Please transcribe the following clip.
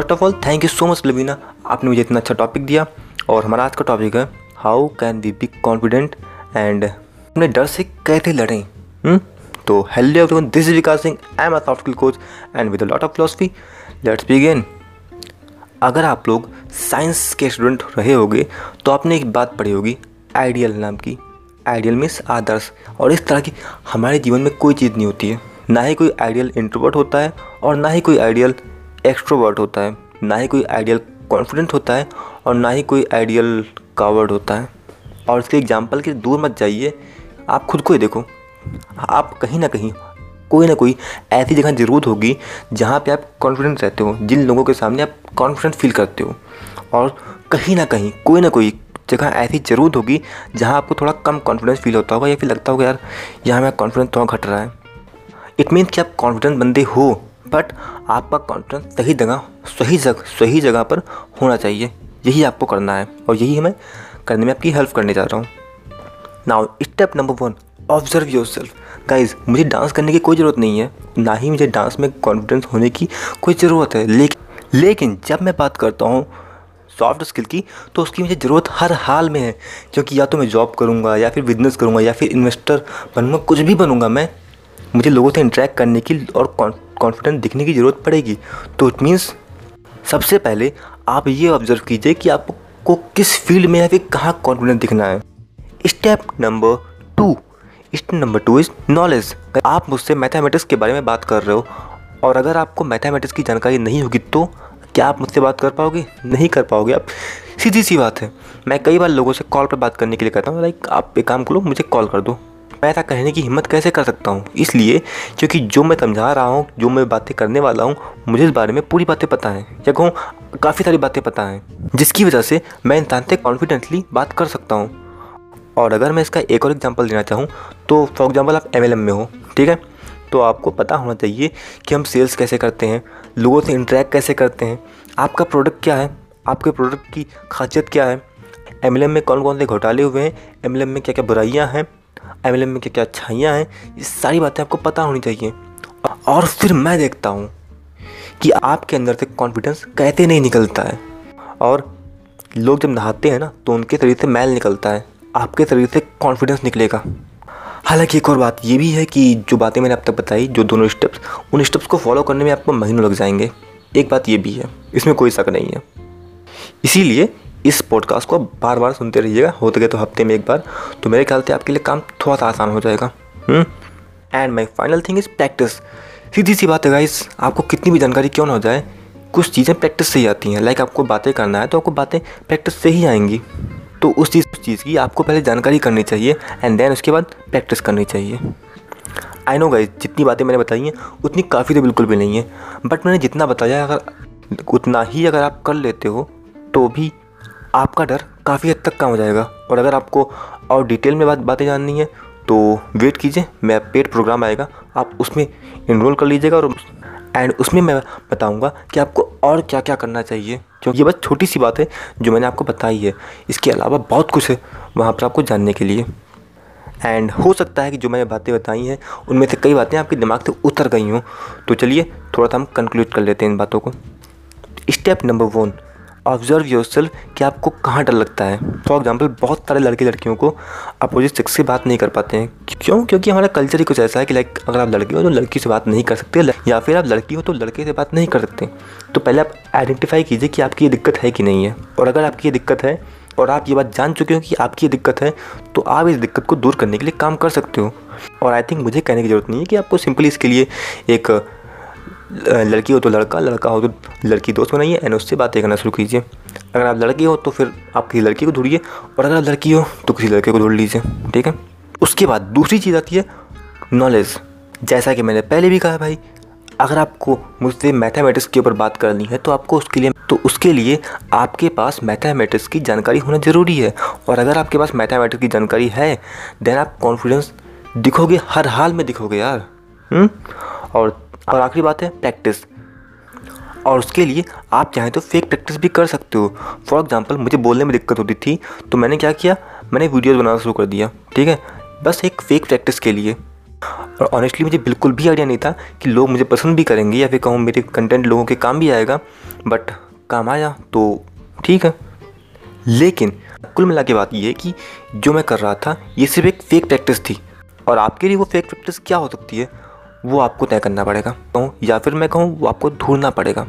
First of all thank you so much Lavina आपने मुझे इतना अच्छा टॉपिक दिया और हमारा आज का टॉपिक है how can we be confident and अपने डर से कैसे लड़ें? हुँ? तो hello everyone this is Vikas Singh I am a soft skill coach and with a lot of philosophy let's begin अगर आप लोग साइंस के स्टूडेंट रहे होगे तो आपने एक बात पढ़ी होगी आइडियल नाम की आइडियल मीन्स आदर्श। और इस तरह की हमारे जीवन में कोई चीज़ नहीं होती है। ना ही कोई आइडियल इंट्रोवर्ट होता है और ना ही कोई आइडियल एक्सट्रोवर्ट होता है, ना ही कोई आइडियल कॉन्फिडेंट होता है और ना ही कोई आइडियल कावर्ड होता है। और इसके एग्ज़ाम्पल के दूर मत जाइए, आप खुद को ही देखो। आप कहीं ना कहीं, कोई ना कोई ऐसी जगह ज़रूरत होगी जहाँ पे आप कॉन्फिडेंट रहते हो, जिन लोगों के सामने आप कॉन्फिडेंस फील करते हो। और कहीं ना कहीं, कोई ना कोई जगह ऐसी ज़रूरत होगी जहाँ आपको थोड़ा कम कॉन्फिडेंस फील होता होगा, या फिर लगता होगा, यार, यहाँ मेरा कॉन्फिडेंस थोड़ा घट रहा है। इट मीन्स कि आप कॉन्फिडेंट बंदे हो। बट आपका कॉन्फिडेंस सही जगह सही जगह सही जगह पर होना चाहिए। यही आपको करना है और यही हमें करने में आपकी हेल्प करने जा रहा हूँ। Now step number one observe yourself guys मुझे डांस करने की कोई ज़रूरत नहीं है। ना ही मुझे डांस में कॉन्फिडेंस होने की कोई ज़रूरत है। लेकिन लेकिन जब मैं बात करता हूँ सॉफ्ट स्किल की तो उसकी मुझे ज़रूरत हर हाल में है। क्योंकि या तो मैं जॉब करूँगा या फिर बिज़नेस करूँगा या फिर इन्वेस्टर बनूँगा, कुछ भी बनूँगा मैं मुझे लोगों से इंटरेक्ट करने की और कॉन्फिडेंट दिखने की ज़रूरत पड़ेगी। तो इट मीन्स सबसे पहले आप ये ऑब्ज़र्व कीजिए कि आपको किस फ़ील्ड में या फिर कहाँ कॉन्फिडेंट दिखना है। Step number two step number two is knowledge आप मुझसे मैथमेटिक्स के बारे में बात कर रहे हो और अगर आपको मैथमेटिक्स की जानकारी नहीं होगी तो क्या आप मुझसे बात कर पाओगे? नहीं कर पाओगे। आप सीधी सी बात है। मैं कई बार लोगों से कॉल पर बात करने के लिए कहता हूँ लाइक आप एक काम करो, मुझे कॉल कर दो। मैं ऐसा कहने की हिम्मत कैसे कर सकता हूँ? इसलिए, क्योंकि जो मैं समझा रहा हूँ, जो मैं बातें करने वाला हूँ, मुझे इस बारे में पूरी बातें पता हैं, या कहूँ, काफ़ी सारी बातें पता हैं, जिसकी वजह से मैं इंसान से कॉन्फिडेंटली बात कर सकता हूँ। और अगर मैं इसका एक और एग्ज़ाम्पल देना चाहूँ तो फॉर एग्ज़ाम्पल आप एमएलएम में हो, ठीक है? तो आपको पता होना चाहिए कि हम सेल्स कैसे करते हैं, लोगों से इंटरेक्ट कैसे करते हैं, आपका प्रोडक्ट क्या है, आपके प्रोडक्ट की खासियत क्या है एमएलएम में कौन कौन से घोटाले हुए हैं एमएलएम में क्या क्या बुराइयाँ हैं एमएलएम में क्या क्या अच्छाइयाँ हैं, ये सारी बातें आपको पता होनी चाहिए। और फिर मैं देखता हूँ कि आपके अंदर से कॉन्फिडेंस कहते नहीं निकलता है। और लोग जब नहाते हैं ना तो उनके शरीर से मैल निकलता है। आपके शरीर से कॉन्फिडेंस निकलेगा। हालाँकि एक और बात ये भी है कि जो बातें मैंने अब तक बताई, जो दोनों स्टेप्स उन स्टेप्स को फॉलो करने में आपको महीनों लग जाएँगे। एक बात ये भी है, इसमें कोई शक नहीं है। इसीलिए इस पॉडकास्ट को बार बार सुनते रहिएगा। होते गए तो हफ़्ते में एक बार। तो मेरे ख्याल से आपके लिए काम थोड़ा सा आसान हो जाएगा। And my final thing is practice सीधी सी बात है गाइस आपको कितनी भी जानकारी क्यों ना हो जाए, कुछ चीज़ें प्रैक्टिस से ही आती हैं। लाइक आपको बातें करना है तो आपको बातें प्रैक्टिस से ही आएँगी। तो उस चीज़ उस चीज़ की आपको पहले जानकारी करनी चाहिए एंड देन उसके बाद प्रैक्टिस करनी चाहिए। आई नो गाइज़ जितनी बातें मैंने बताई हैं, उतनी काफ़ी तो बिल्कुल भी नहीं है। बट मैंने जितना बताया, अगर उतना ही अगर आप कर लेते हो तो भी आपका डर काफ़ी हद तक कम हो जाएगा। और अगर आपको और डिटेल में बात, बातें जाननी है तो वेट कीजिए, मैं पेड प्रोग्राम आएगा। आप उसमें इनरोल कर लीजिएगा और एंड उसमें मैं बताऊँगा कि आपको और क्या क्या करना चाहिए। क्योंकि ये बस छोटी सी बात है जो मैंने आपको बताई है। इसके अलावा बहुत कुछ है वहाँ पर आपको जानने के लिए। एंड हो सकता है कि जो मैंने बातें बताई हैं, उनमें से कई बातें आपके दिमाग से उतर गई हों। तो चलिए, थोड़ा सा हम कंक्लूड कर लेते हैं इन बातों को। Step number one observe yourself कि आपको कहाँ डर लगता है। फॉर एग्ज़ाम्पल बहुत सारे लड़के लड़कियों को अपोजिट सेक्स से बात नहीं कर पाते हैं। क्यों? क्योंकि हमारा कल्चर ही कुछ ऐसा है कि लाइक अगर आप लड़की हो तो लड़की से बात नहीं कर सकते या फिर आप लड़की हो तो लड़के से बात नहीं कर सकते। तो पहले आप आइडेंटिफाई कीजिए कि आपकी ये दिक्कत है कि नहीं है। और अगर आपकी ये दिक्कत है और आप ये बात जान चुके हो कि आपकी ये दिक्कत है तो आप इस दिक्कत को दूर करने के लिए काम कर सकते हो। और आई थिंक मुझे कहने की ज़रूरत नहीं है कि आपको सिंपली इसके लिए एक लड़की हो तो लड़का लड़का हो तो लड़की दोस्त बनाइए एंड उससे बातें करना शुरू कीजिए। अगर आप लड़की हो तो फिर आप किसी लड़की को ढूंढिए और अगर आप लड़की हो तो किसी लड़के को ढूंढ लीजिए, ठीक है? उसके बाद दूसरी चीज़ आती है नॉलेज जैसा कि मैंने पहले भी कहा भाई, अगर आपको मुझसे मैथमेटिक्स के ऊपर बात करनी है तो आपको उसके लिए तो उसके लिए आपके पास मैथमेटिक्स की जानकारी होना ज़रूरी है। और अगर आपके पास मैथमेटिक्स की जानकारी है देन आप कॉन्फिडेंस दिखोगे, हर हाल में दिखोगे यार। हुँ? और और आखिरी बात है प्रैक्टिस और उसके लिए आप चाहें तो फेक प्रैक्टिस भी कर सकते हो। फॉर एग्ज़ाम्पल मुझे बोलने में दिक्कत होती थी तो मैंने क्या किया? मैंने वीडियोज़ बनाना शुरू कर दिया, ठीक है? बस एक फेक प्रैक्टिस के लिए। और ऑनेस्टली मुझे बिल्कुल भी आइडिया नहीं था कि लोग मुझे पसंद भी करेंगे या फिर कहूँ मेरे कंटेंट लोगों के काम भी आएगा बट काम आया तो ठीक है। लेकिन कुल मिला के बात यह है कि जो मैं कर रहा था, ये सिर्फ़ एक फेक प्रैक्टिस थी। और आपके लिए वो फेक प्रैक्टिस क्या हो सकती है? वो आपको तय करना पड़ेगा। कहूँ या फिर मैं कहूँ वो आपको ढूंढना पड़ेगा।